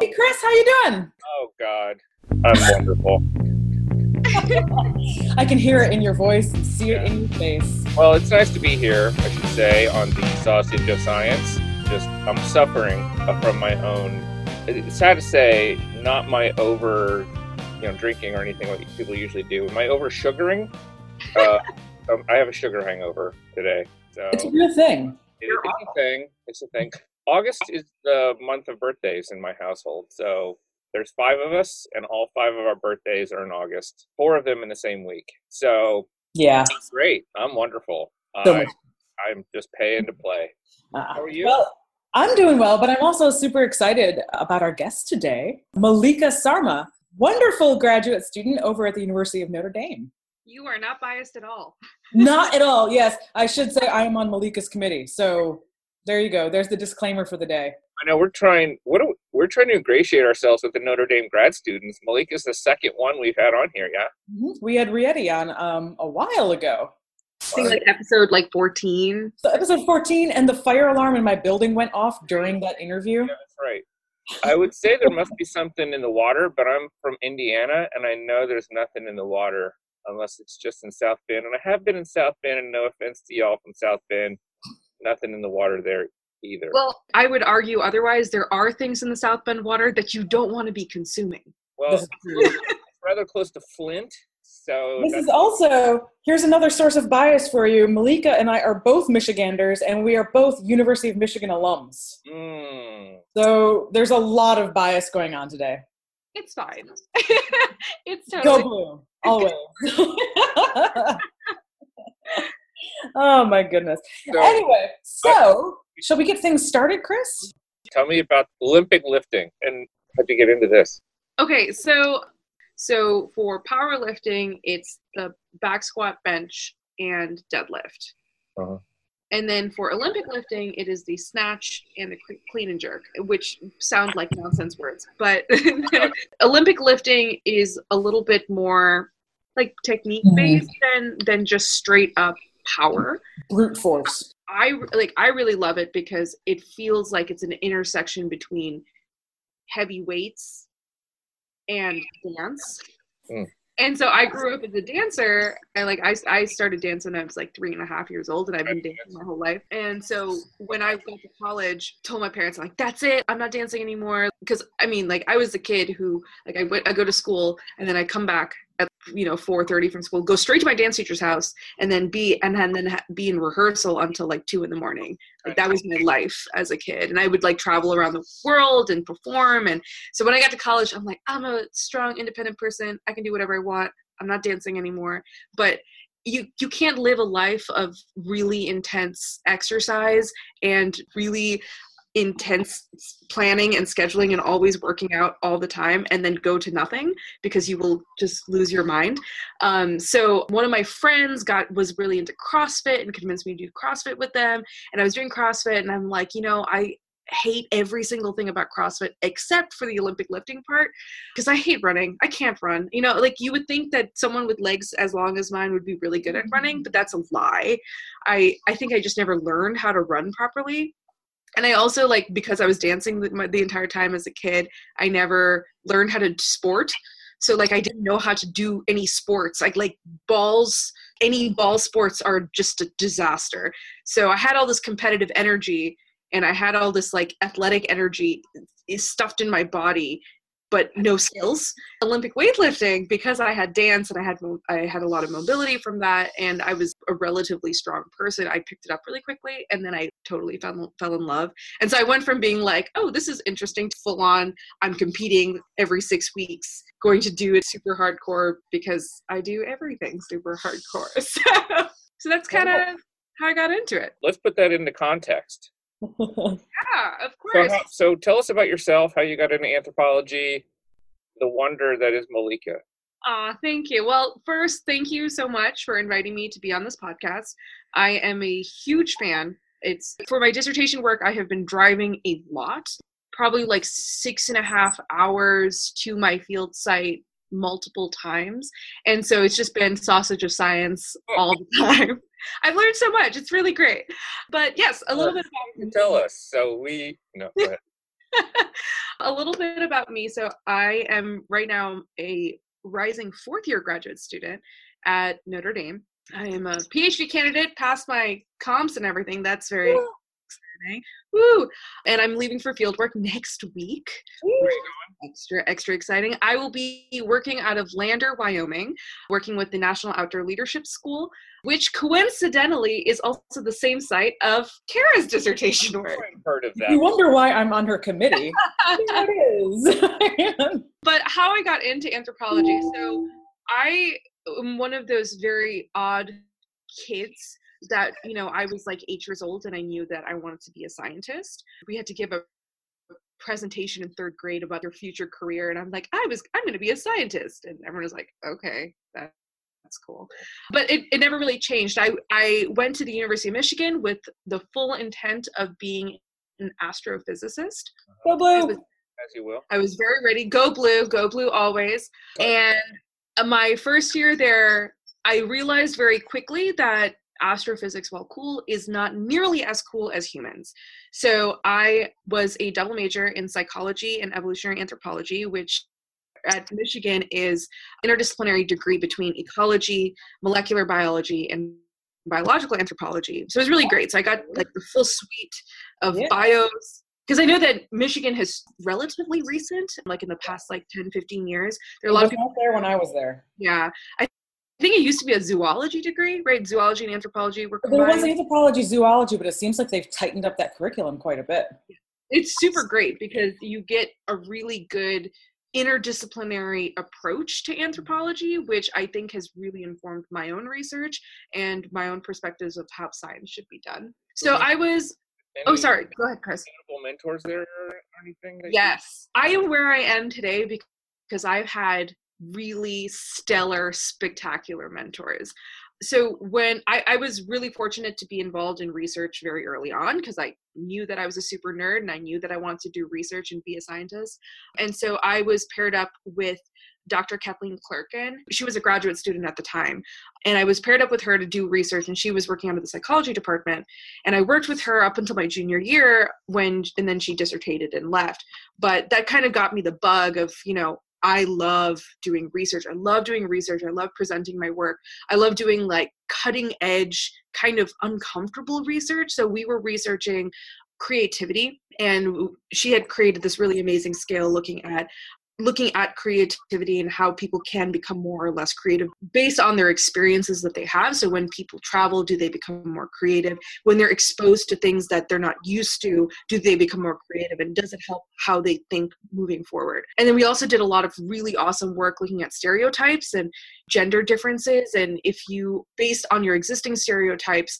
Hey, Chris, how you doing? Oh God, I'm wonderful. I can hear it in your voice see it in your face. Well, it's nice to be here. I should say on the Sausage of Science. Just I'm suffering from my own. It's sad to say, not my over, you know, drinking or anything like people usually do. My over sugaring. Uh, um, I have a sugar hangover today. So It's a real thing. it- it's a thing. It's a thing. August is the month of birthdays in my household. So there's five of us, and all five of our birthdays are in August. Four of them in the same week. So Yeah. it's great. I'm wonderful. So I, I'm just paying to play. Uh, How are you? Well, I'm doing well, but I'm also super excited about our guest today, Malika Sarma, wonderful graduate student over at the University of Notre Dame. You are not biased at all. Not at all. Yes, I should say I am on Malika's committee. So there you go. There's the disclaimer for the day. I know we're trying. What do, we're trying to ingratiate ourselves with the Notre Dame grad students. Malik is the second one we've had on here. Yeah. Mhm. We had Rietti on um, a while ago. I think like episode like 14. So episode 14, and the fire alarm in my building went off during that interview. Yeah, that's right. I would say there must be something in the water, but I'm from Indiana, and I know there's nothing in the water unless it's just in South Bend. And I have been in South Bend, and no offense to y'all from South Bend, nothing in the water there either. Well, I would argue otherwise. There are things in the South Bend water that you don't want to be consuming. Well, This is true. it's rather close to Flint, so This is also here's another source of bias for you. Malika and I are both Michiganders, and we are both University of Michigan alums. mm, So there's a lot of bias going on today. It's fine. it's totally Go blue, always. oh my goodness. so Anyway, so shall we get things started, Chris? tell me about Olympic lifting and how'd you get into this? Okay, so so for powerlifting, it's the back squat, bench, and deadlift. Uh-huh. And then for Olympic lifting, it is the snatch and the clean and jerk, which sound like nonsense words. But Olympic lifting is a little bit more like technique based than than just straight up power. Brute force. I like I really love it because it feels like it's an intersection between heavy weights and dance. Mm. And so I grew up as a dancer, and like I, I started dancing when I was like three and a half years old, and I've been dancing my whole life. And so when I went to college, told my parents like, "That's it, I'm not dancing anymore." Because I mean, like I was the kid who like I went, I go to school, and then I come back at you know 4:30 from school, go straight to my dance teacher's house, and then be and then, then be in rehearsal until like two in the morning. Like that was my life as a kid, and I would like travel around the world and perform. And so when I got to college, I'm like, I'm a strong, independent person. I can do whatever I want. I'm not dancing anymore. But you you can't live a life of really intense exercise and really intense planning and scheduling and always working out all the time and then go to nothing because you will just lose your mind um, so one of my friends got was really into crossfit and convinced me to do crossfit with them and i was doing crossfit and i'm like you know i hate every single thing about CrossFit except for the Olympic lifting part because I hate running. I can't run. You know, like you would think that someone with legs as long as mine would be really good at running, but that's a lie. I I think I just never learned how to run properly. And I also like because I was dancing the, my, the entire time as a kid, I never learned how to sport. So like I didn't know how to do any sports. Like like balls, any ball sports are just a disaster. So I had all this competitive energy and I had all this like athletic energy stuffed in my body, but no skills. Olympic weightlifting because I had dance and I had I had a lot of mobility from that, and I was a relatively strong person. I picked it up really quickly, and then I totally fell fell in love. And so I went from being like, oh, this is interesting, to full on. I'm competing every six weeks, going to do it super hardcore because I do everything super hardcore. So, so that's kind of how I got into it. Let's put that into context. Yeah, of So, course. how, so tell us about yourself, how you got into anthropology, the wonder that is Malika. Aw, thank you. Well, first, thank you so much for inviting me to be on this podcast. I am a huge fan. It's for my dissertation work, I have been driving a lot, probably like six and a half hours to my field site multiple times. And so it's just been sausage of science all the time. I've learned so much. It's really great. But yes, a little bit about Tell us. So we no. a little bit about me. So I am right now a rising fourth year graduate student at Notre Dame. I am a PhD candidate, passed my comps and everything. That's very exciting. Woo! And I'm leaving for fieldwork next week. Extra, extra exciting. I will be working out of Lander, Wyoming, working with the National Outdoor Leadership School, which coincidentally is also the same site of Kara's dissertation work. I've heard of that. You wonder why I'm on her committee. There it is. but how I got into anthropology. So I am one of those very odd kids that, you know, I was like eight years old and I knew that I wanted to be a scientist. We had to give a presentation in third grade about your future career and I'm like, I was I'm gonna be a scientist. And everyone was like, okay, that that's cool. But it, it never really changed. I, I went to the University of Michigan with the full intent of being an astrophysicist. Go I blue. was As you will. I was very ready. Go blue, go blue always. And Uh, my first year there, I realized very quickly that astrophysics, while cool, is not nearly as cool as humans. So I was a double major in psychology and evolutionary anthropology, which at Michigan is interdisciplinary degree between ecology, molecular biology, and biological anthropology. So it was really great. So I got like the full suite of Yeah. bios because I know that Michigan has relatively recent, like in the past like 10, 15 years, there are a lot of people, there when I was there. yeah. I think it used to be a zoology degree, right? Zoology and anthropology were combined. There was anthropology, zoology, but it seems like they've tightened up that curriculum quite a bit. It's super great because you get a really good interdisciplinary approach to anthropology, which I think has really informed my own research and my own perspectives of how science should be done. So mm-hmm. I was, oh, sorry, go ahead, Chris. mentors there or anything? that you- Yes, I am where I am today because I've had really stellar, spectacular mentors. So when I, I was really fortunate to be involved in research very early on because I knew that I was a super nerd and I knew that I wanted to do research and be a scientist. And so I was paired up with Dr. Kathleen Clerkin. She was a graduate student at the time. And I was paired up with her to do research, and she was working out of the psychology department. And I worked with her up until my junior year when, and then she dissertated and left. But that kind of got me the bug of, you know, I love doing research. I love doing research. I love presenting my work. I love doing like cutting edge, kind of uncomfortable research. So we were researching creativity and she had created this really amazing scale looking at looking at creativity and how people can become more or less creative based on their experiences that they have. So when people travel do they become more creative? When they're exposed to things that they're not used to do they become more creative? And does it help how they think moving forward? And then we also did a lot of really awesome work looking at stereotypes and gender differences. And if you based on your existing stereotypes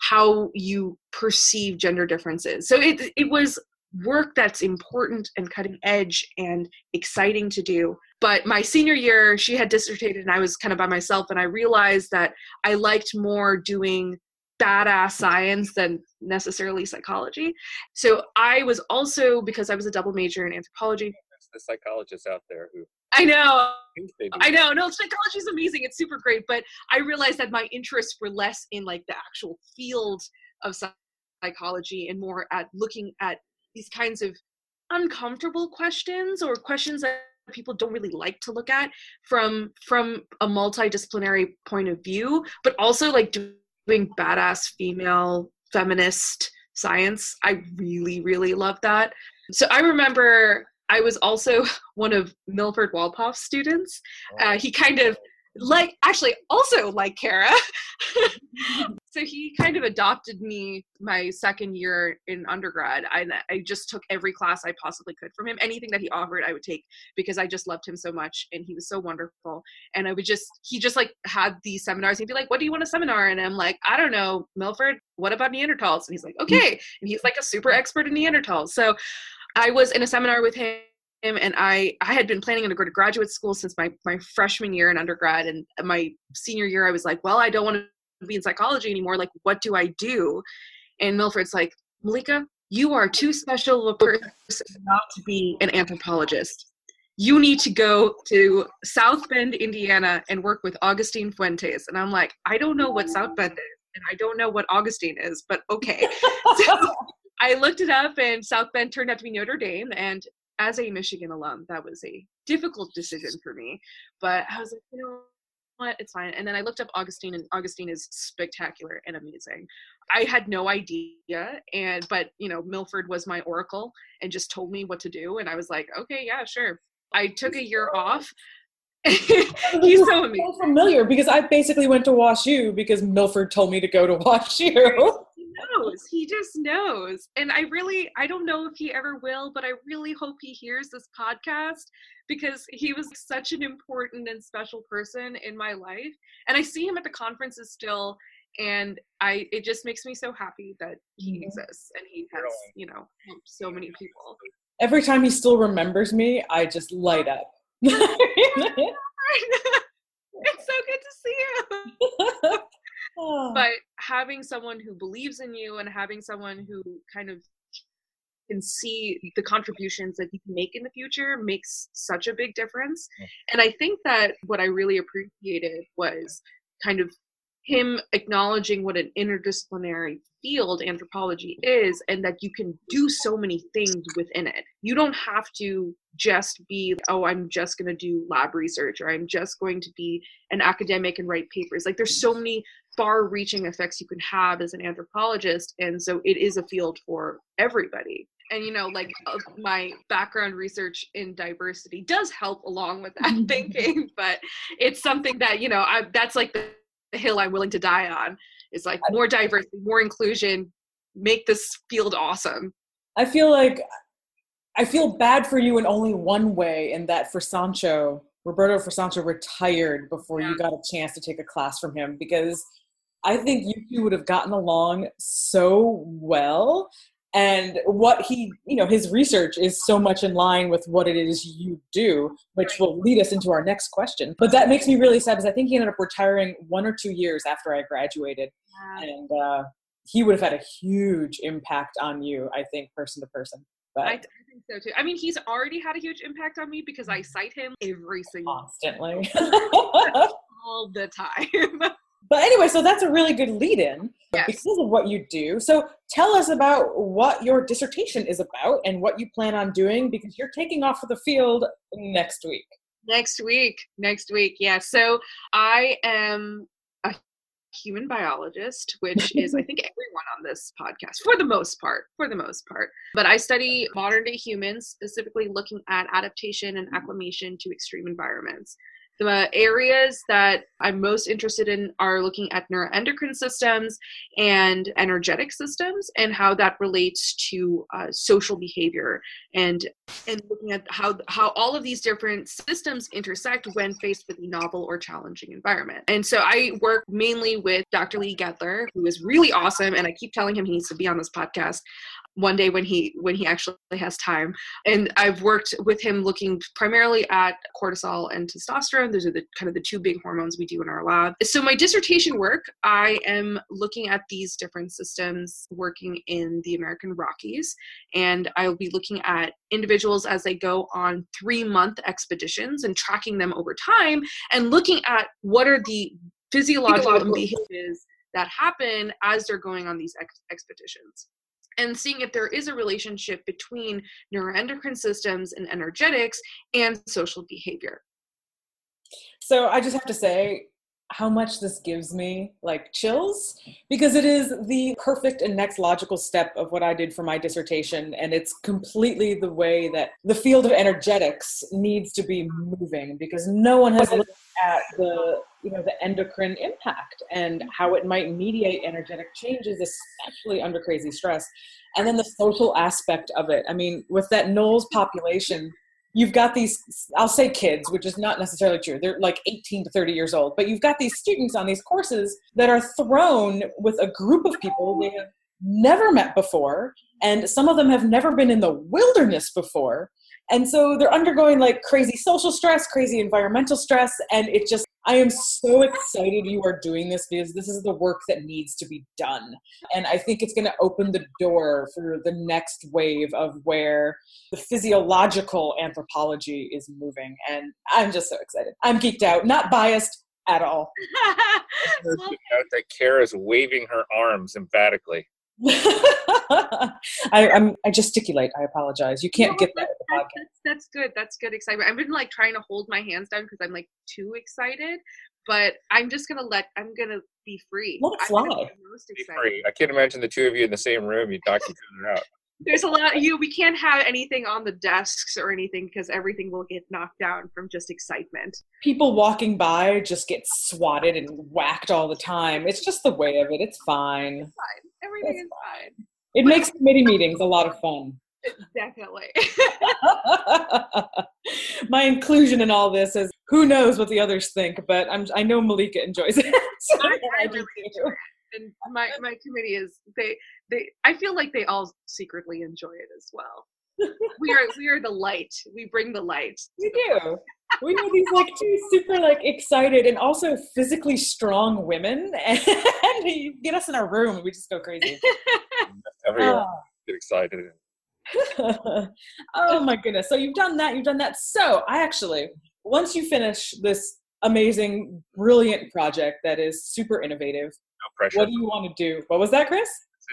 how you perceive gender differences. So it, it was work that's important and cutting edge and exciting to do. But my senior year, she had dissertated and I was kind of by myself, and I realized that I liked more doing badass science than necessarily psychology. So I was also, because I was a double major in anthropology, There's the psychologists out there who I know, think they do. I know, no, psychology is amazing. It's super great. But I realized that my interests were less in like the actual field of psychology and more at looking at these kinds of uncomfortable questions or questions that people don't really like to look at from from a multidisciplinary point of view but also like doing badass female feminist science. I really really love that. So i remember i was also one of milford wolpoff's students. Uh, he kind of like actually also like Kara. so he kind of adopted me my second year in undergrad. I I just took every class I possibly could from him. Anything that he offered, I would take because I just loved him so much and he was so wonderful. And I would just he just like had these seminars. He'd be like, "What do you want a seminar?" And I'm like, "I don't know, Milford. What about Neanderthals?" And he's like, "Okay." And he's like a super expert in Neanderthals. So I was in a seminar with him and I I had been planning to go to graduate school since my my freshman year in undergrad and my senior year I was like, well, I don't want to be in psychology anymore. Like, what do I do? And Milford's like, Malika, you are too special a person not to be an anthropologist. You need to go to South Bend, Indiana, and work with Augustine Fuentes. And I'm like, I don't know what South Bend is, and I don't know what Augustine is, but okay. So I looked it up, and South Bend turned out to be Notre Dame. And as a Michigan alum, that was a difficult decision for me. But I was like, you know what, it's fine. And then I looked up Augustine, and Augustine is spectacular and amazing. I had no idea, and but you know, Milford was my oracle and just told me what to do, and I was like, okay, yeah, sure. I took a year off. He's so amazing. Familiar because I basically went to Wash U because Milford told me to go to Wash U. He knows. He just knows. And I really, I don't know if he ever will, but I really hope he hears this podcast because he was such an important and special person in my life. And I see him at the conferences still. And I, it just makes me so happy that he mm-hmm. exists and he has, you know, helped so many people. Every time he still remembers me, I just light up. having someone who believes in you and having someone who kind of can see the contributions that you can make in the future makes such a big difference. And I think that what I really appreciated was kind of him acknowledging what an interdisciplinary field anthropology is and that you can do so many things within it. You don't have to just be, oh, I'm just going to do lab research or I'm just going to be an academic and write papers. Like there's so many far reaching effects you can have as an anthropologist. And so it is a field for everybody. And, you know, like my background research in diversity does help along with that thinking, but it's something that, you know, I, that's like the hill I'm willing to die on. Is like more diversity, more inclusion, make this field awesome. I feel like I feel bad for you in only one way, in that Frisancho, Roberto Frisancho retired before yeah. you got a chance to take a class from him because I think you two would have gotten along so well and what he you know his research is so much in line with what it is you do which will lead us into our next question. But that makes me really sad because i think he ended up retiring one or two years after i graduated. Wow. and uh, he would have had a huge impact on you i think person to person. But I, I think so too. I mean he's already had a huge impact on me because i cite him every single constantly. all the time But anyway, so that's a really good lead in yes. because of what you do. So tell us about what your dissertation is about and what you plan on doing because you're taking off for the field next week. Next week. Next week. Yeah. So I am a human biologist, which is, I think, everyone on this podcast for the most part. For the most part. But I study modern day humans, specifically looking at adaptation and acclimation to extreme environments. The areas that I'm most interested in are looking at neuroendocrine systems and energetic systems and how that relates to uh, social behavior and and looking at how how all of these different systems intersect when faced with a novel or challenging environment. And so I work mainly with Dr. Lee Gettler, who is really awesome, and I keep telling him he needs to be on this podcast one day when he when he actually has time. And i've worked with him looking primarily at cortisol and testosterone. Those are the kind of the two big hormones we do in our lab. So my dissertation work i am looking at these different systems working in the american rockies. And i'll be looking at individuals as they go on three month expeditions and tracking them over time and looking at what are the physiological. behaviors that happen as they're going on these ex- expeditions and seeing if there is a relationship between neuroendocrine systems and energetics and social behavior. So I just have to say how much this gives me like chills because it is the perfect and next logical step of what I did for my dissertation and it's completely the way that the field of energetics needs to be moving because no one has looked at the you know the endocrine impact and how it might mediate energetic changes especially under crazy stress and then the social aspect of it. I mean with that NOLS population you've got these i'll say kids which is not necessarily true. They're like 18 to 30 years old but you've got these students on these courses that are thrown with a group of people they have never met before and some of them have never been in the wilderness before. And so they're undergoing like crazy social stress crazy environmental stress and it just I am so excited you are doing this because this is the work that needs to be done. And I think it's going to open the door for the next wave of where the physiological anthropology is moving. And I'm just so excited. I'm geeked out, not biased at all. that Kara's waving her arms emphatically. I, I'm, I gesticulate. I apologize. You can't No, get that. that's, the that's, that's, that's good. That's good excitement. I've been like trying to hold my hands down because I'm like too excited, but I'm just gonna let. I'm gonna be free. Let it I'm fly. be most Be free. I can't imagine the two of you in the same room. You knock each other out. There's a lot. You we can't have anything on the desks or anything because everything will get knocked down from just excitement. People walking by just get swatted and whacked all the time. It's just the way of it. It's fine. Fine. Everything is fine. It makes committee meetings a lot of fun. Definitely. My inclusion in all this is who knows what the others think, but I'm I know Malika enjoys it. So I, I I do really too. Enjoy it. And my, my committee is they they I feel like they all secretly enjoy it as well. we are we are the light. We bring the light. We do. We are these like two super like excited and also physically strong women, and you get us in our room and we just go crazy. Everyone ah. Oh. get excited. oh my goodness. So you've done that, you've done that. So I actually, once you finish this amazing, brilliant project that is super innovative, No pressure. what do you want to do? What was that, Chris?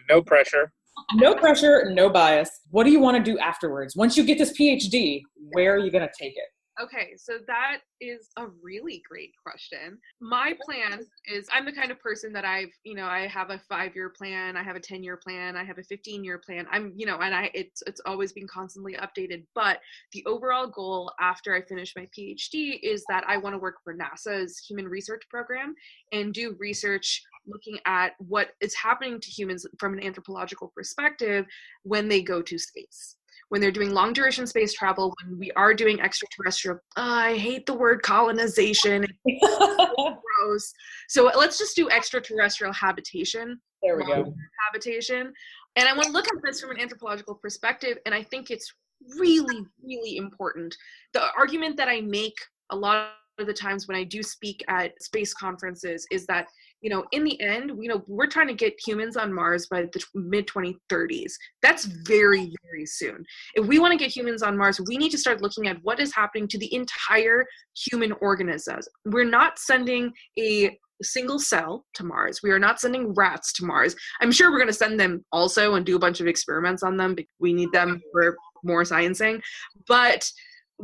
No pressure. No pressure, no bias. What do you want to do afterwards? Once you get this PhD, where are you going to take it? Okay, so that is a really great question. My plan is I'm the kind of person that I've, you know, I have a 5-year plan, I have a 10-year plan, I have a 15-year plan. I'm, you know, and I it's it's always been constantly updated, but the overall goal after I finish my PhD is that I want to work for NASA's human research program and do research looking at what is happening to humans from an anthropological perspective when they go to space when they're doing long duration space travel, when we are doing extraterrestrial, I hate the word colonization, it's gross. So let's just do extraterrestrial habitation, there we go. habitation. And I want to look at this from an anthropological perspective, and I think it's really, really important. The argument that I make a lot of the times when I do speak at space conferences is that you know in the end you know we're trying to get humans on mars by the mid 2030s that's very very soon. If we want to get humans on mars we need to start looking at what is happening to the entire human organisms we're not sending a single cell to mars. We are not sending rats to mars. I'm sure we're going to send them also and do a bunch of experiments on them we need them for more sciencing. But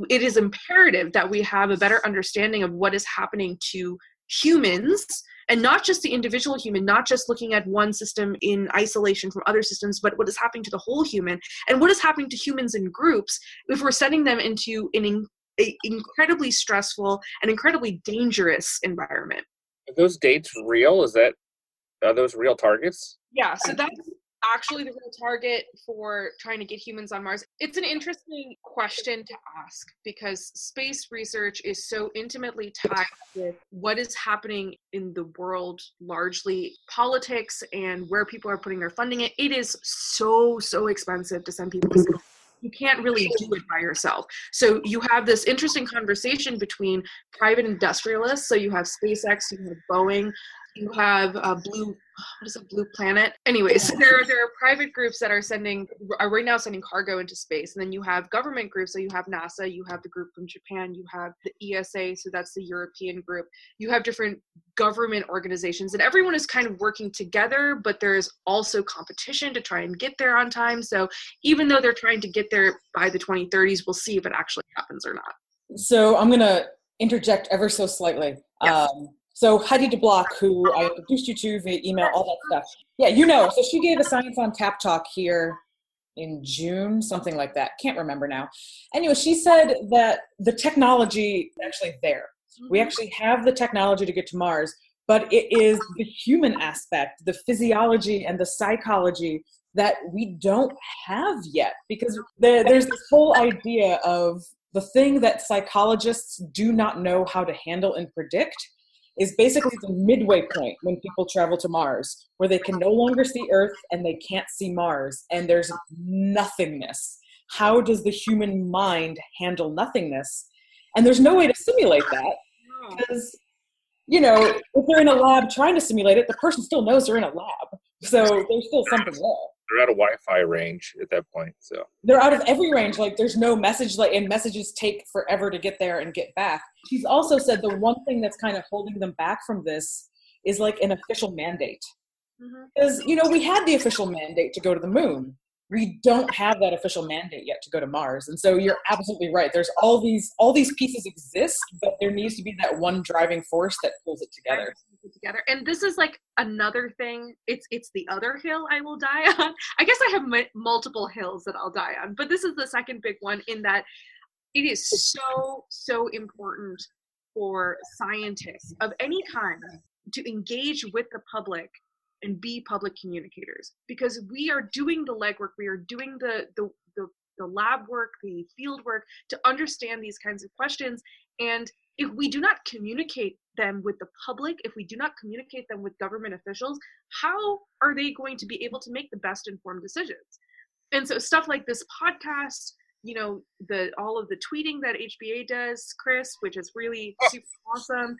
it is imperative that we have a better understanding of what is happening to humans and not just the individual human not just looking at one system in isolation from other systems but what is happening to the whole human and what is happening to humans in groups if we're sending them into an in, a incredibly stressful and incredibly dangerous environment Are those dates real? Is that are those real targets? yeah so that's actually the real target for trying to get humans on mars it's an interesting question to ask because space research is so intimately tied with what is happening in the world largely politics and where people are putting their funding it it is so so expensive to send people to space you can't really do it by yourself. So you have this interesting conversation between private industrialists. So you have SpaceX, you have Boeing, you have uh, Blue. What is it? Blue Planet. Anyways, so there are, there are private groups that are sending are right now sending cargo into space, and then you have government groups. So you have NASA, you have the group from Japan, you have the ESA, so that's the European group. You have different government organizations, and everyone is kind of working together. But there is also competition to try and get there on time. So even though they're trying to get there by the 2030s, we'll see if it actually happens or not. So I'm going to interject ever so slightly. Yes. Um, so Heidi de Block, who I introduced you to via email, all that stuff. Yeah, you know. So she gave a Science on Tap talk here in June, something like that. Can't remember now. Anyway, she said that the technology is actually there. We mm-hmm. actually have the technology to get to Mars, but it is the human aspect, the physiology and the psychology that we don't have yet because there, there's this whole idea of the thing that psychologists do not know how to handle and predict is basically the midway point when people travel to Mars, where they can no longer see Earth and they can't see Mars, and there's nothingness. How does the human mind handle nothingness? And there's no way to simulate that because, you know, if they're in a lab trying to simulate it, the person still knows they're in a lab. So there's still something there They're out of Wi-Fi range at that point. So they're out of every range like there's no message like and messages take forever to get there and get back she's also said the one thing that's kind of holding them back from this is like an official mandate. Mm-hmm. Because, you know, we had the official mandate to go to the moon. We don't have that official mandate yet to go to Mars. And so you're absolutely right. There's all these all these pieces exist, but there needs to be that one driving force that pulls it together. Together and this is like another thing it's it's the other hill i will die on i guess i have m- multiple hills that i'll die on but this is the second big one in that it is so so important for scientists of any kind to engage with the public and be public communicators because we are doing the legwork we are doing the the the, the lab work the field work to understand these kinds of questions. And if we do not communicate them with the public if we do not communicate them with government officials how are they going to be able to make the best informed decisions? And so stuff like this podcast you know the all of the tweeting that hba does chris which is really oh. super awesome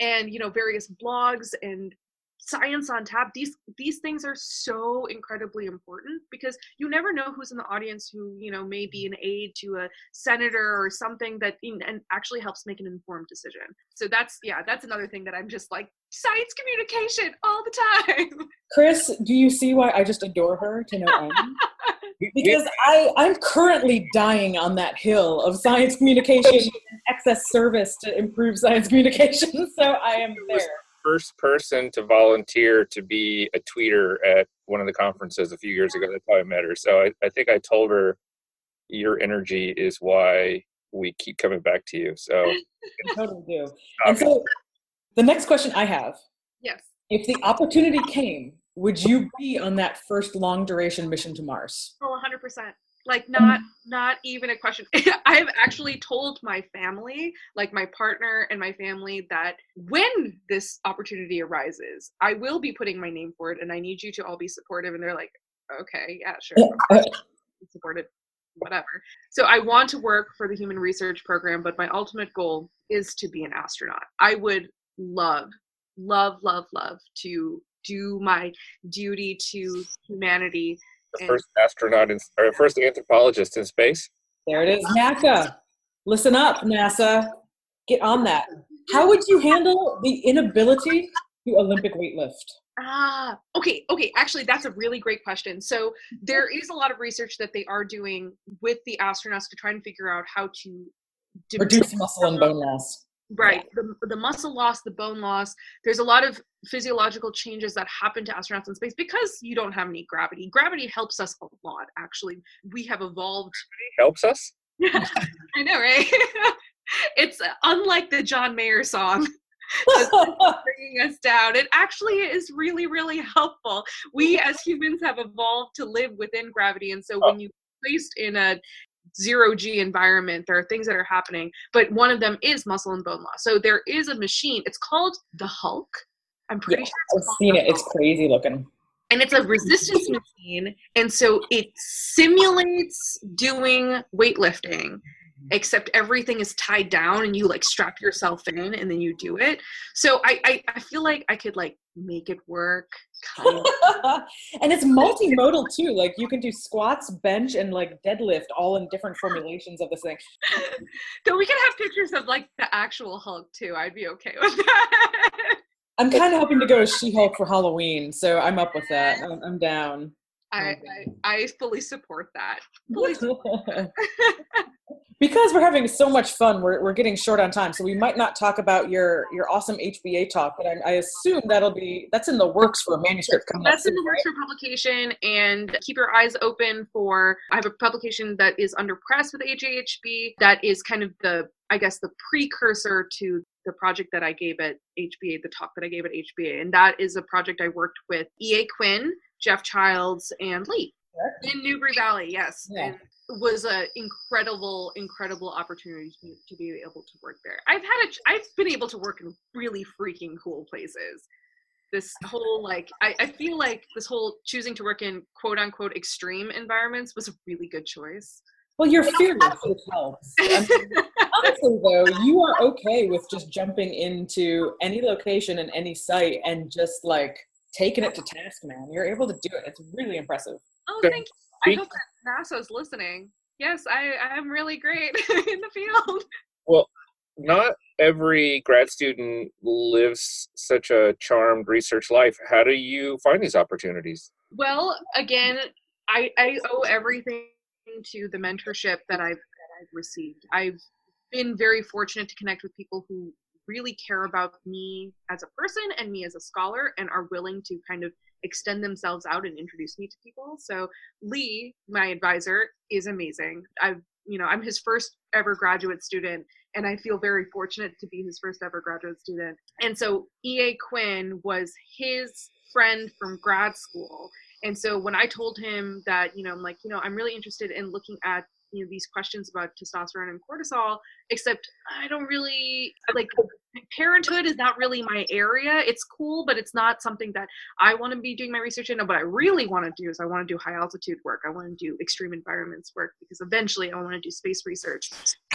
and you know various blogs and science on tap these these things are so incredibly important because you never know who's in the audience who you know may be mm-hmm. an aide to a senator or something that in, and actually helps make an informed decision so that's yeah that's another thing that i'm just like science communication all the time Chris, do you see why I just adore her to no end? Because I, I'm currently dying on that hill of science communication and excess service to improve science communication. So I am there. First person to volunteer to be a tweeter at one of the conferences a few years ago. That's how I met her. So I, I think I told her your energy is why we keep coming back to you. So totally do. And so the next question I have yes if the opportunity came, would you be on that first long duration mission to Mars? Oh, 100%. Like not not even a question. I've actually told my family, like my partner and my family that when this opportunity arises, I will be putting my name for it and I need you to all be supportive and they're like, "Okay, yeah, sure." Uh, supported whatever. So I want to work for the human research program, but my ultimate goal is to be an astronaut. I would love love love love to do my duty to humanity the first astronaut in, or first anthropologist in space. There it is, NASA. Listen up, NASA. Get on that. How would you handle the inability to Olympic weightlift? Ah, okay, okay. Actually, that's a really great question. So there is a lot of research that they are doing with the astronauts to try and figure out how to Reduce muscle and bone loss. Right the, the muscle loss the bone loss there's a lot of physiological changes that happen to astronauts in space because you don't have any gravity gravity helps us a lot actually we have evolved Helps us. i know right it's uh, unlike the john mayer song bringing us down. It actually is really, really helpful. We as humans have evolved to live within gravity, and so oh. when you placed in a zero G environment, there are things that are happening, but one of them is muscle and bone loss. So there is a machine. It's called the Hulk. I'm pretty Yeah, sure I've seen it. It's crazy looking. and it's a resistance machine and so it simulates doing weightlifting except everything is tied down and you like strap yourself in and then you do it so i i, I feel like i could like make it work kind of and it's multimodal too. Like you can do squats, bench, and like deadlift all in different formulations of this thing. so we can have pictures of like the actual hulk too i'd be okay with that I'm kind of hoping to go as She-Hulk for Halloween, so I'm up with that. I'm, I'm down. I, I i fully support that fully because we're having so much fun, we're, we're getting short on time, so we might not talk about your your awesome HBA talk, but I, I assume that'll be that's in the works for a manuscript coming up. That's in the works for publication, and keep your eyes open for. I have a publication that is under press with AJHB that is kind of the, I guess, the precursor to the project that I gave at HBA, the talk that I gave at HBA, and that is a project I worked with EA Quinn, Geoff Childs, and Lee in Nubri Valley. Yes, Yeah. and it was a incredible, incredible opportunity to, to be able to work there. I've had a, I've been able to work in really freaking cool places this whole like I, I feel like this whole choosing to work in quote unquote extreme environments was a really good choice. Well, you're fearless, which helps. I mean, honestly, though, you are okay with just jumping into any location and any site and just like taking it to task, man. You're able to do it. It's really impressive. Oh, thank you. I hope that NASA's listening. Yes, I I'm really great in the field. Well, not every grad student lives such a charmed research life. How do you find these opportunities? Well, again, I, I owe everything to the mentorship that I've that I've received. I've been very fortunate to connect with people who really care about me as a person and me as a scholar and are willing to kind of extend themselves out and introduce me to people. So Lee, my advisor, is amazing. I've you know, I'm his first ever graduate student and I feel very fortunate to be his first ever graduate student. And so EA Quinn was his friend from grad school. And so when I told him that, you know, I'm like, you know, I'm really interested in looking at you know these questions about testosterone and cortisol except i don't really like parenthood is not really my area. It's cool, but it's not something that I want to be doing my research in. What I really want to do is I want to do high altitude work. I want to do extreme environments work because eventually I want to do space research.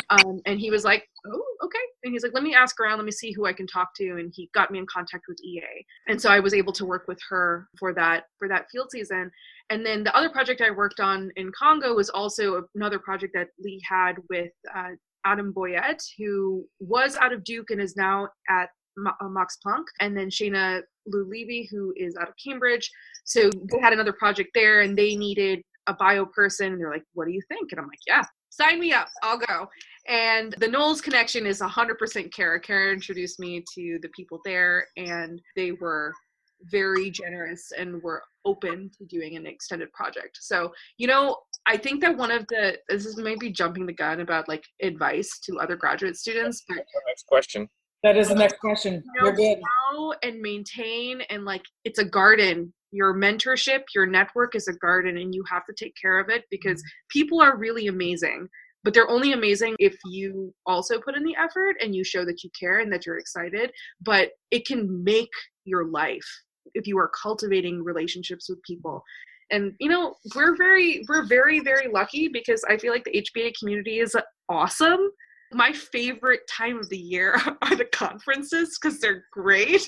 Um, and he was like, oh, okay. And he's like, let me ask around. Let me see who I can talk to. And he got me in contact with EA. And so I was able to work with her for that for that field season. And then the other project I worked on in Congo was also another project that Lee had with uh, Adam Boyette, who was out of Duke and is now at uh, Max Planck, and then Shayna Lou Levy, who is out of Cambridge. So they had another project there, and they needed a bio person. And they're like, "What do you think?" And I'm like, "Yeah, sign me up. I'll go." And the NOLS connection is 100% Kara. Kara introduced me to the people there, and they were very generous and were open to doing an extended project. So, you know, I think that one of the this is maybe jumping the gun about like advice to other graduate students. But next question. That is the next question. You know, We're good. Grow and maintain and like it's a garden. Your mentorship, your network is a garden, and you have to take care of it because mm-hmm. people are really amazing. But they're only amazing if you also put in the effort and you show that you care and that you're excited. But it can make your life if you are cultivating relationships with people. And you know we're very we're very very lucky because i feel like the hba community is awesome. My favorite time of the year are the conferences because they're great.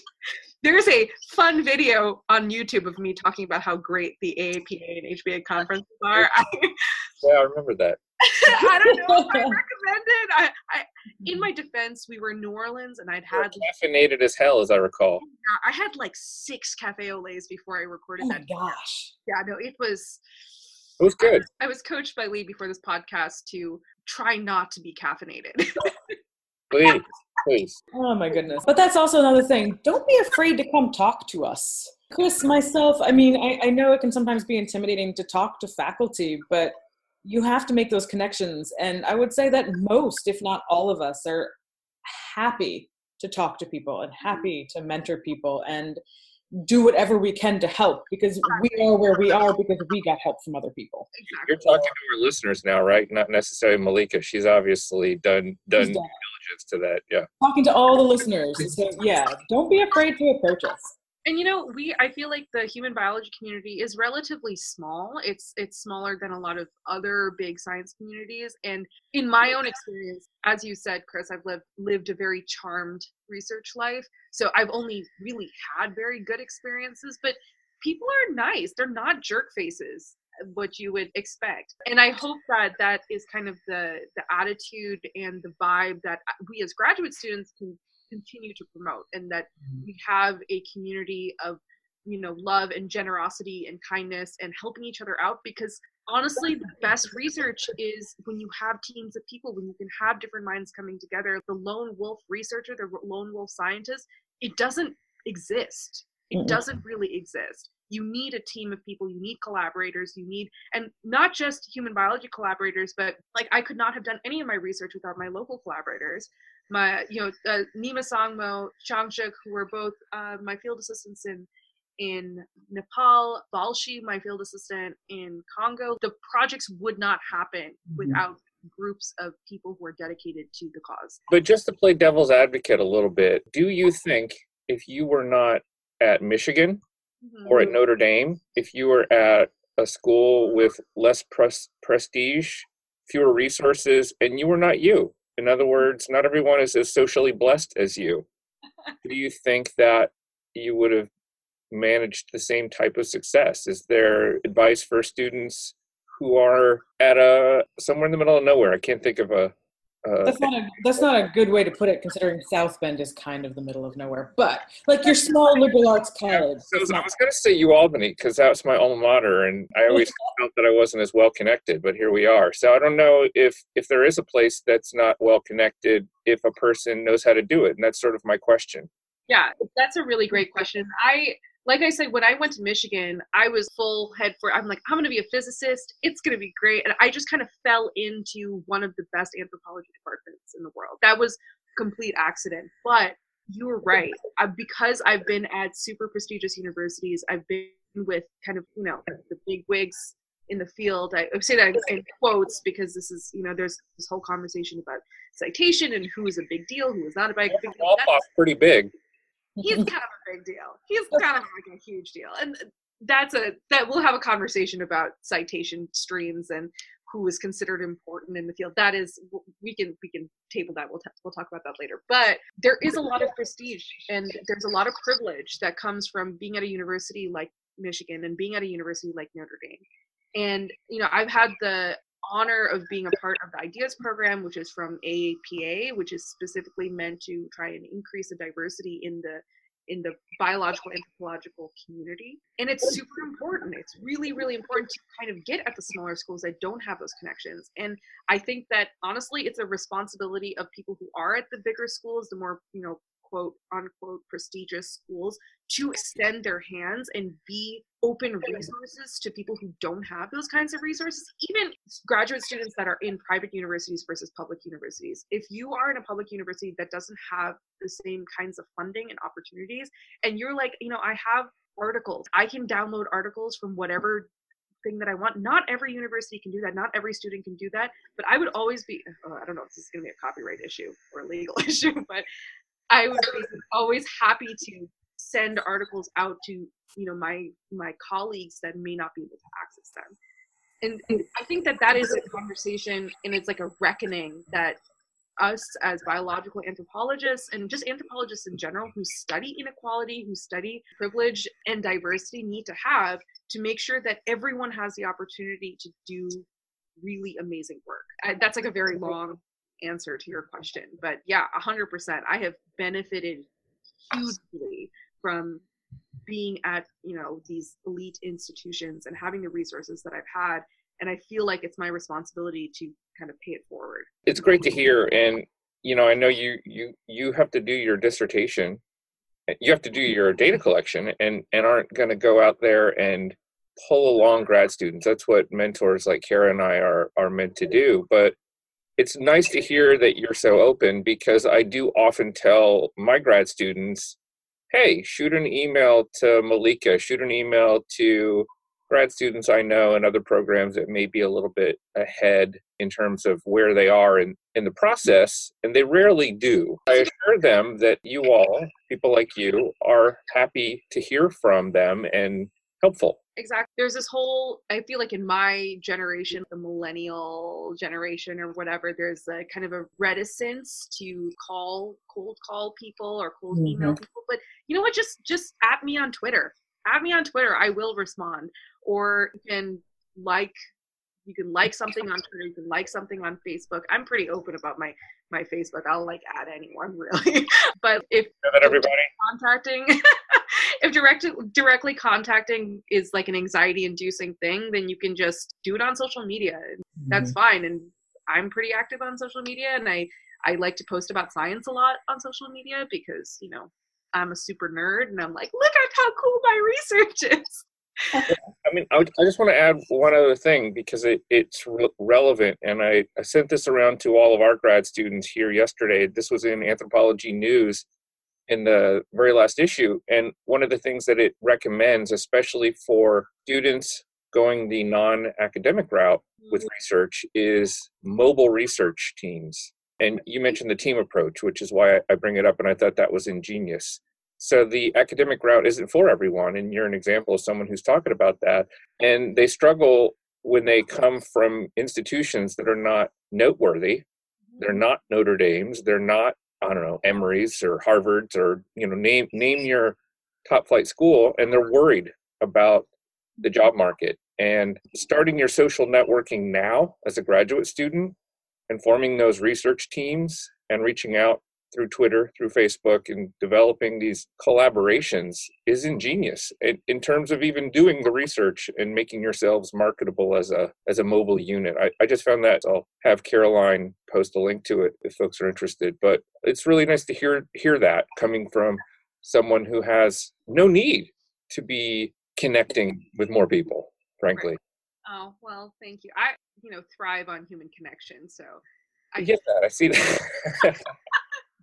There's a fun video on youtube of me talking about how great the aapa and hba conferences are. Yeah i remember that I don't know if I recommend it. I, I, in my defense, we were in New Orleans, and I'd had caffeinated as hell, as I recall. I had like six cafe au laits before I recorded oh that. Gosh, yeah, no, it was. It was good. I, I was coached by Lee before this podcast to try not to be caffeinated. please, please. Oh my goodness! But that's also another thing. Don't be afraid to come talk to us. Chris, myself, I mean, I, I know it can sometimes be intimidating to talk to faculty, but you have to make those connections. And I would say that most, if not all of us, are happy to talk to people and mm-hmm. happy to mentor people and do whatever we can to help because we are where we are because we got help from other people. You're talking to our listeners now, right? Not necessarily Malika. She's obviously done done, done. diligence to that. Yeah. Talking to all the listeners. So yeah, don't be afraid to approach us and you know we i feel like the human biology community is relatively small. It's it's smaller than a lot of other big science communities. And in my own experience as you said chris i've lived lived a very charmed research life. So i've only really had very good experiences but people are nice. They're not jerk faces what you would expect. And i hope that that is kind of the the attitude and the vibe that uh, we as graduate students can continue to promote and that mm-hmm. we have a community of you know love and generosity and kindness and helping each other out because honestly the best research is when you have teams of people when you can have different minds coming together. The lone wolf researcher the lone wolf scientist it doesn't exist. It doesn't really exist. You need a team of people you need collaborators you need and not just human biology collaborators but like i could not have done any of my research without my local collaborators my you know uh, nima sangmo changshuk who were both uh, my field assistants in in nepal balshi my field assistant in congo the projects would not happen mm-hmm. without groups of people who are dedicated to the cause but just to play devil's advocate a little bit do you think if you were not at michigan mm-hmm. or at Notre Dame, if you were at a school with less pres- prestige, fewer resources, and you were not you. In other words, not everyone is as socially blessed as you. Do you think that you would have managed the same type of success? Is there advice for students who are at a somewhere in the middle of nowhere? I can't think of a Uh, That's not a that's not a good way to put it, considering South Bend is kind of the middle of nowhere. But like your small liberal arts college, so I was going to say U Albany because that was my alma mater, and I always felt that I wasn't as well connected. But here we are. So I don't know if if there is a place that's not well connected, if a person knows how to do it, and that's sort of my question. Yeah, that's a really great question. I like I said when I went to Michigan, I was full head for I'm like I'm going to be a physicist. It's going to be great and I just kind of fell into one of the best anthropology departments in the world. That was complete accident. But you were right. I, because I've been at super prestigious universities, I've been with kind of, you know, the big wigs in the field. I, I say that in quotes because this is, you know, there's this whole conversation about citation and who is a big deal, who is not a big, deal. That's- pretty big. He's kind of a big deal. He's kind of like a huge deal, and that's a that we'll have a conversation about citation streams and who is considered important in the field. That is, we can we can table that. We'll t- we'll talk about that later. But there is a lot of prestige and there's a lot of privilege that comes from being at a university like Michigan and being at a university like Notre Dame. And you know, I've had the honor of being a part of the ideas program which is from aapa which is specifically meant to try and increase the diversity in the in the biological anthropological community. And it's super important. It's really really important to kind of get at the smaller schools that don't have those connections. And i think that honestly it's a responsibility of people who are at the bigger schools the more you know quote unquote prestigious schools to extend their hands and be open resources to people who don't have those kinds of resources even graduate students that are in private universities versus public universities. If you are in a public university that doesn't have the same kinds of funding and opportunities and you're like you know i have articles. I can download articles from whatever thing that i want. Not every university can do that. Not every student can do that. But i would always be oh, i don't know if this is going to be a copyright issue or a legal issue but i would be always happy to send articles out to you know my my colleagues that may not be able to access them. And, and i think that that is a conversation and it's like a reckoning that us as biological anthropologists and just anthropologists in general who study inequality who study privilege and diversity need to have to make sure that everyone has the opportunity to do really amazing work. I, that's like a very long answer to your question but yeah 100% i have benefited hugely from being at you know these elite institutions and having the resources that i've had and i feel like it's my responsibility to kind of pay it forward It's great to hear, and you know, I know you you you have to do your dissertation, eh, you have to do your data collection, and and aren't going to go out there and pull along grad students. That's what mentors like Cara and I are are meant to do, but. It's nice to hear that you're so open because I do often tell my grad students, hey, shoot an email to Malika, shoot an email to grad students I know and other programs that may be a little bit ahead in terms of where they are in, in the process, and they rarely do. I assure them that you all, people like you, are happy to hear from them and helpful. Exactly there's this whole i feel like in my generation the millennial generation or whatever there's a kind of a reticence to call cold call people or cold email mm-hmm. people but you know what just just at me on twitter. At me on twitter i will respond. Or you can like you can like something on twitter you can like something on facebook. I'm pretty open about my my facebook. I'll like add anyone really. But if Know that everybody? contacting if direct, directly contacting is like an anxiety inducing thing then you can just do it on social media that's mm-hmm. fine and i'm pretty active on social media and i i like to post about science a lot on social media because you know i'm a super nerd and i'm like look at how cool my research is I mean, I, I just want to add one other thing because it, it's re- relevant. And I, I sent this around to all of our grad students here yesterday. This was in Anthropology News in the very last issue. And one of the things that it recommends, especially for students going the non academic route with mm-hmm. research, is mobile research teams. And you mentioned the team approach, which is why I, I bring it up. And I thought that was ingenious. So the academic route isn't for everyone, and you're an example of someone who's talking about that. And they struggle when they come from institutions that are not noteworthy. They're mm-hmm. not Notre Dame's. They're not I don't know Emory's or Harvard's or you know name name your top flight school, and they're worried about the job market. And starting your social networking now as a graduate student and forming those research teams and reaching out through Twitter, through Facebook, and developing these collaborations is ingenious in, in, terms of even doing the research and making yourselves marketable as a as a mobile unit. I, I just found that I'll have Caroline post a link to it if folks are interested. But it's really nice to hear hear that coming from someone who has no need to be connecting with more people, frankly. Oh well, thank you. I you know thrive on human connection, so I get that. I see that.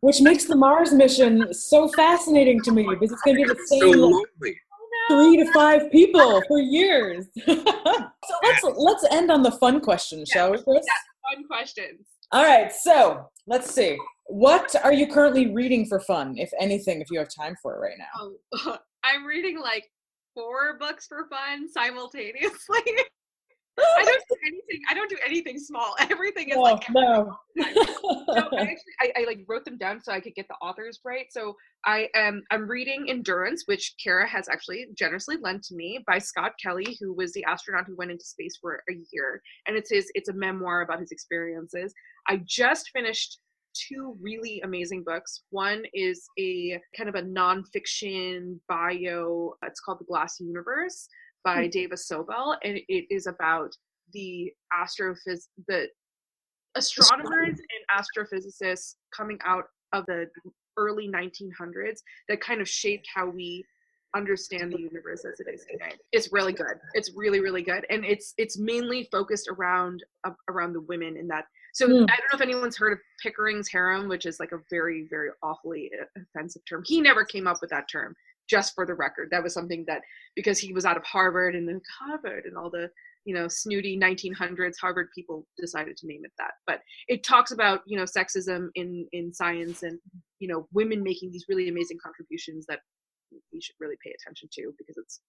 which makes the Mars mission so fascinating to me because it's going to be the same so three to five people for years. so let's let's end on the fun question, shall we, Chris? Fun questions. All right, so let's see. What are you currently reading for fun, if anything, if you have time for it right now? Oh, I'm reading like four books for fun simultaneously. I don't do anything. I don't do anything small. Everything is oh, like no. so I actually I, I, like wrote them down so I could get the authors right. So I am I'm reading Endurance, which Cara has actually generously lent to me by Scott Kelly, who was the astronaut who went into space for a year, and it's his it's a memoir about his experiences. I just finished two really amazing books. One is a kind of a nonfiction bio. It's called The Glass Universe by mm-hmm. Dava Sobel, and it is about the astrophys the astronomers and astrophysicists coming out of the early 1900s that kind of shaped how we understand the universe as it is today. It's really good. It's really really good, and it's it's mainly focused around uh, around the women in that. So mm. I don't know if anyone's heard of Pickering's harem, which is like a very very awfully offensive term. He never came up with that term just for the record. That was something that because he was out of Harvard and then Harvard and all the you know snooty 1900s Harvard people decided to name it that. But it talks about you know sexism in in science and you know women making these really amazing contributions that we should really pay attention to because it's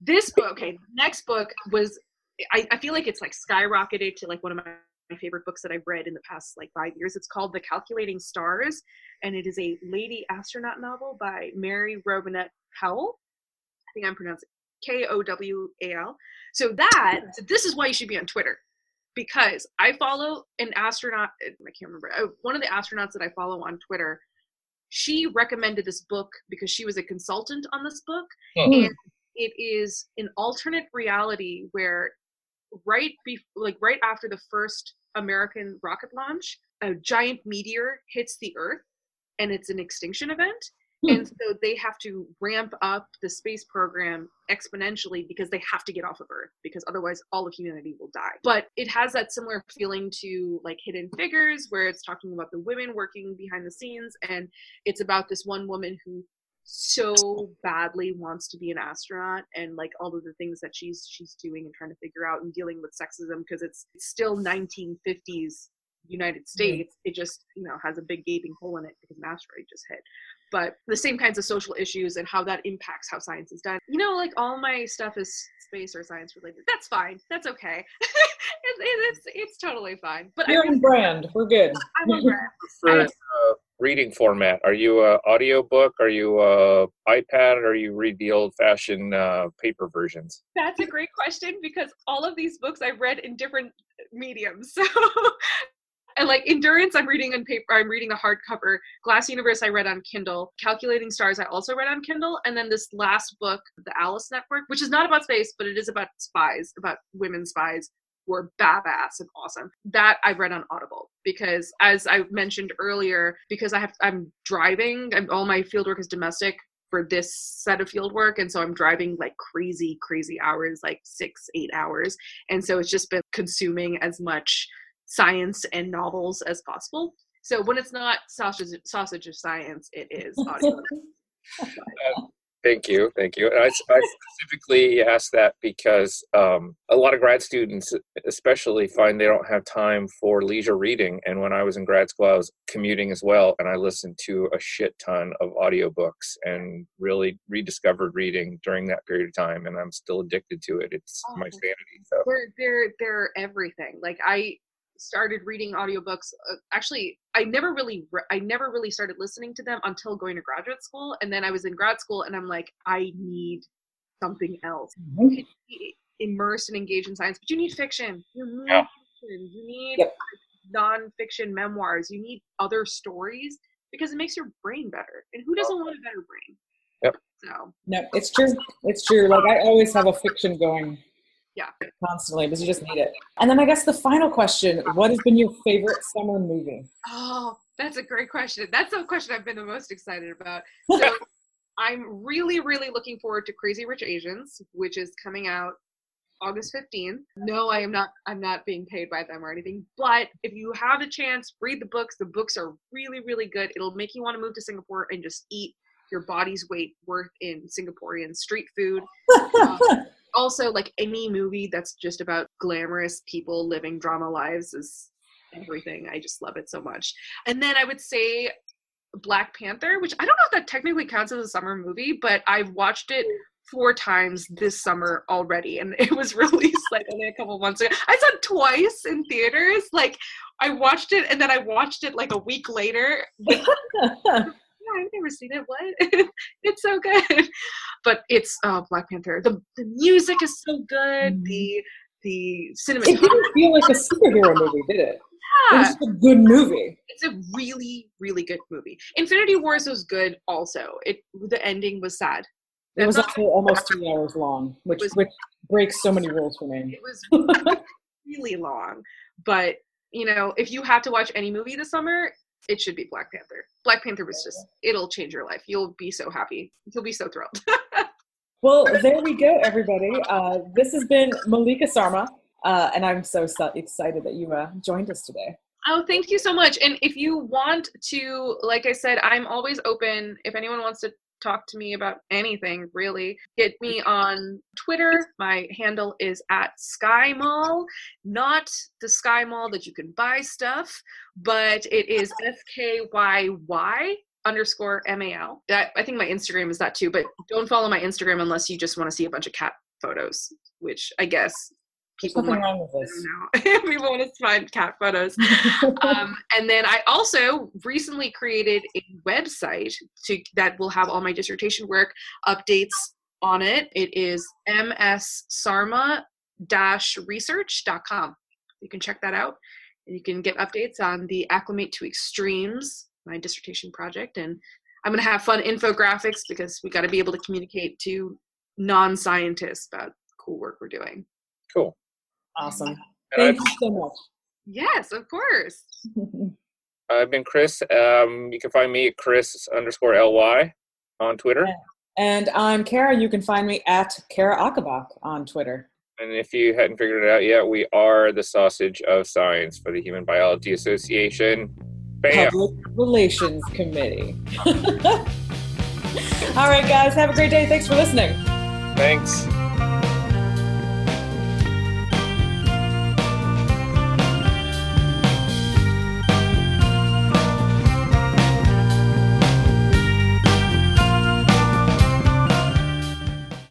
this book. Okay, next book was I, I feel like it's like skyrocketed to like one of my my favorite books that I've read in the past like five years. It's called The Calculating Stars, and it is a lady astronaut novel by Mary Robinette Kowal. I think I'm pronouncing K O W A L. So that this is why you should be on Twitter because I follow an astronaut. I can't remember uh, one of the astronauts that I follow on Twitter. She recommended this book because she was a consultant on this book, mm-hmm. and it is an alternate reality where right be like right after the first American rocket launch, a giant meteor hits the Earth, and it's an extinction event. Hmm. And so they have to ramp up the space program exponentially because they have to get off of Earth because otherwise all of humanity will die. But it has that similar feeling to like Hidden Figures, where it's talking about the women working behind the scenes, and it's about this one woman who so badly wants to be an astronaut and like all of the things that she's she's doing and trying to figure out and dealing with sexism because it's, it's still 1950s United States. It just you know has a big gaping hole in it because an asteroid just hit. But the same kinds of social issues and how that impacts how science is done. You know, like all my stuff is space or science related. That's fine. That's okay. it's, it's, it's totally fine. But you're I on brand. We're good. I'm on brand reading format? Are you a audiobook? Are you a iPad? Or you read the old fashioned uh, paper versions? That's a great question because all of these books I've read in different mediums. So and like endurance i'm reading on paper i'm reading the hardcover glass universe i read on kindle calculating stars i also read on kindle and then this last book the alice network which is not about space but it is about spies about women spies were badass and awesome. That I read on Audible because, as I mentioned earlier, because I have I'm driving. All my fieldwork is domestic for this set of fieldwork, and so I'm driving like crazy, crazy hours, like six, eight hours, and so it's just been consuming as much science and novels as possible. So when it's not sausage sausage of science, it is audio. Thank you, thank you. I, I, specifically asked that because um, a lot of grad students, especially, find they don't have time for leisure reading. And when I was in grad school, I was commuting as well, and I listened to a shit ton of audiobooks and really rediscovered reading during that period of time. And I'm still addicted to it. It's oh, my sanity. So they're they're they're everything. Like I started reading audiobooks uh, actually i never really re- i never really started listening to them until going to graduate school and then i was in grad school and i'm like i need something else mm-hmm. you can be immersed and engaged in science but you need fiction you need yeah. fiction. You need Yep. nonfiction memoirs. You need other stories because it makes your brain better. And who doesn't want a better brain? Yep. So No, it's true. It's true. Like I always have a fiction going. Yeah. Constantly, because you just need it. And then I guess the final question: What has been your favorite summer movie? Oh, that's a great question. That's the question I've been the most excited about. So I'm really, really looking forward to Crazy Rich Asians, which is coming out August 15th. No, I am not I'm not being paid by them or anything. But if you have a chance, read the books. The books are really, really good. It'll make you want to move to Singapore and just eat your body's weight worth in Singaporean street food. Um, also, like any movie that's just about glamorous people living drama lives is everything. I just love it so much. And then I would say Black Panther, which I don't know if that technically counts as a summer movie, but I've watched it four times this summer already, and it was released like only a couple months ago. I saw it twice in theaters. Like I watched it, and then I watched it like a week later. I've never seen it. What? it's so good. But it's uh, Black Panther. The the music is so good. Mhm. The the it didn't feel like a superhero movie, did it? It Yeah, was a good movie. it's a really really good movie. Infinity Wars was good. Also, it the ending was sad. It was actually almost two hours long, which was- which breaks so many rules for me. It was really long, but you know, if you have to watch any movie this summer, it should be Black Panther. Black Panther was just it'll change your life. You'll be so happy. You'll be so thrilled. Well, there we go, everybody. Uh, this has been Malika Sarma, uh, and I'm so, so excited that you uh, joined us today. Oh, thank you so much. And if you want to, like I said, I'm always open. If anyone wants to talk to me about anything, really, get mm. me on Twitter. My handle is at Sky Mall, not the Sky Mall that you can buy stuff, but it is S K Y Y underscore M A L. I think my Instagram is that too, but don't follow my Instagram unless you just want to see a bunch of cat photos, which I guess people nothing might wrong with I this. people want to find cat photos um, and then I also recently created a website to that will have all my dissertation work updates on it. It is mssarma-research.com. You can check that out, and you can get updates on the Acclimate to Extremes, my dissertation project. And I'm going to have fun infographics because we got to be able to communicate to non-scientists about cool work we're doing. Cool. Awesome. And Thank I've, you so much. Yes, of course. I've been Chris. Um, you can find me at Chris underscore ly on Twitter. and I'm Cara. You can find me at Cara Ocobock on Twitter. And if you hadn't figured it out yet, we are the sausage of science for the Human Biology Association. Bam. Public Relations Committee. All right, guys, have a great day. Thanks for listening. Thanks.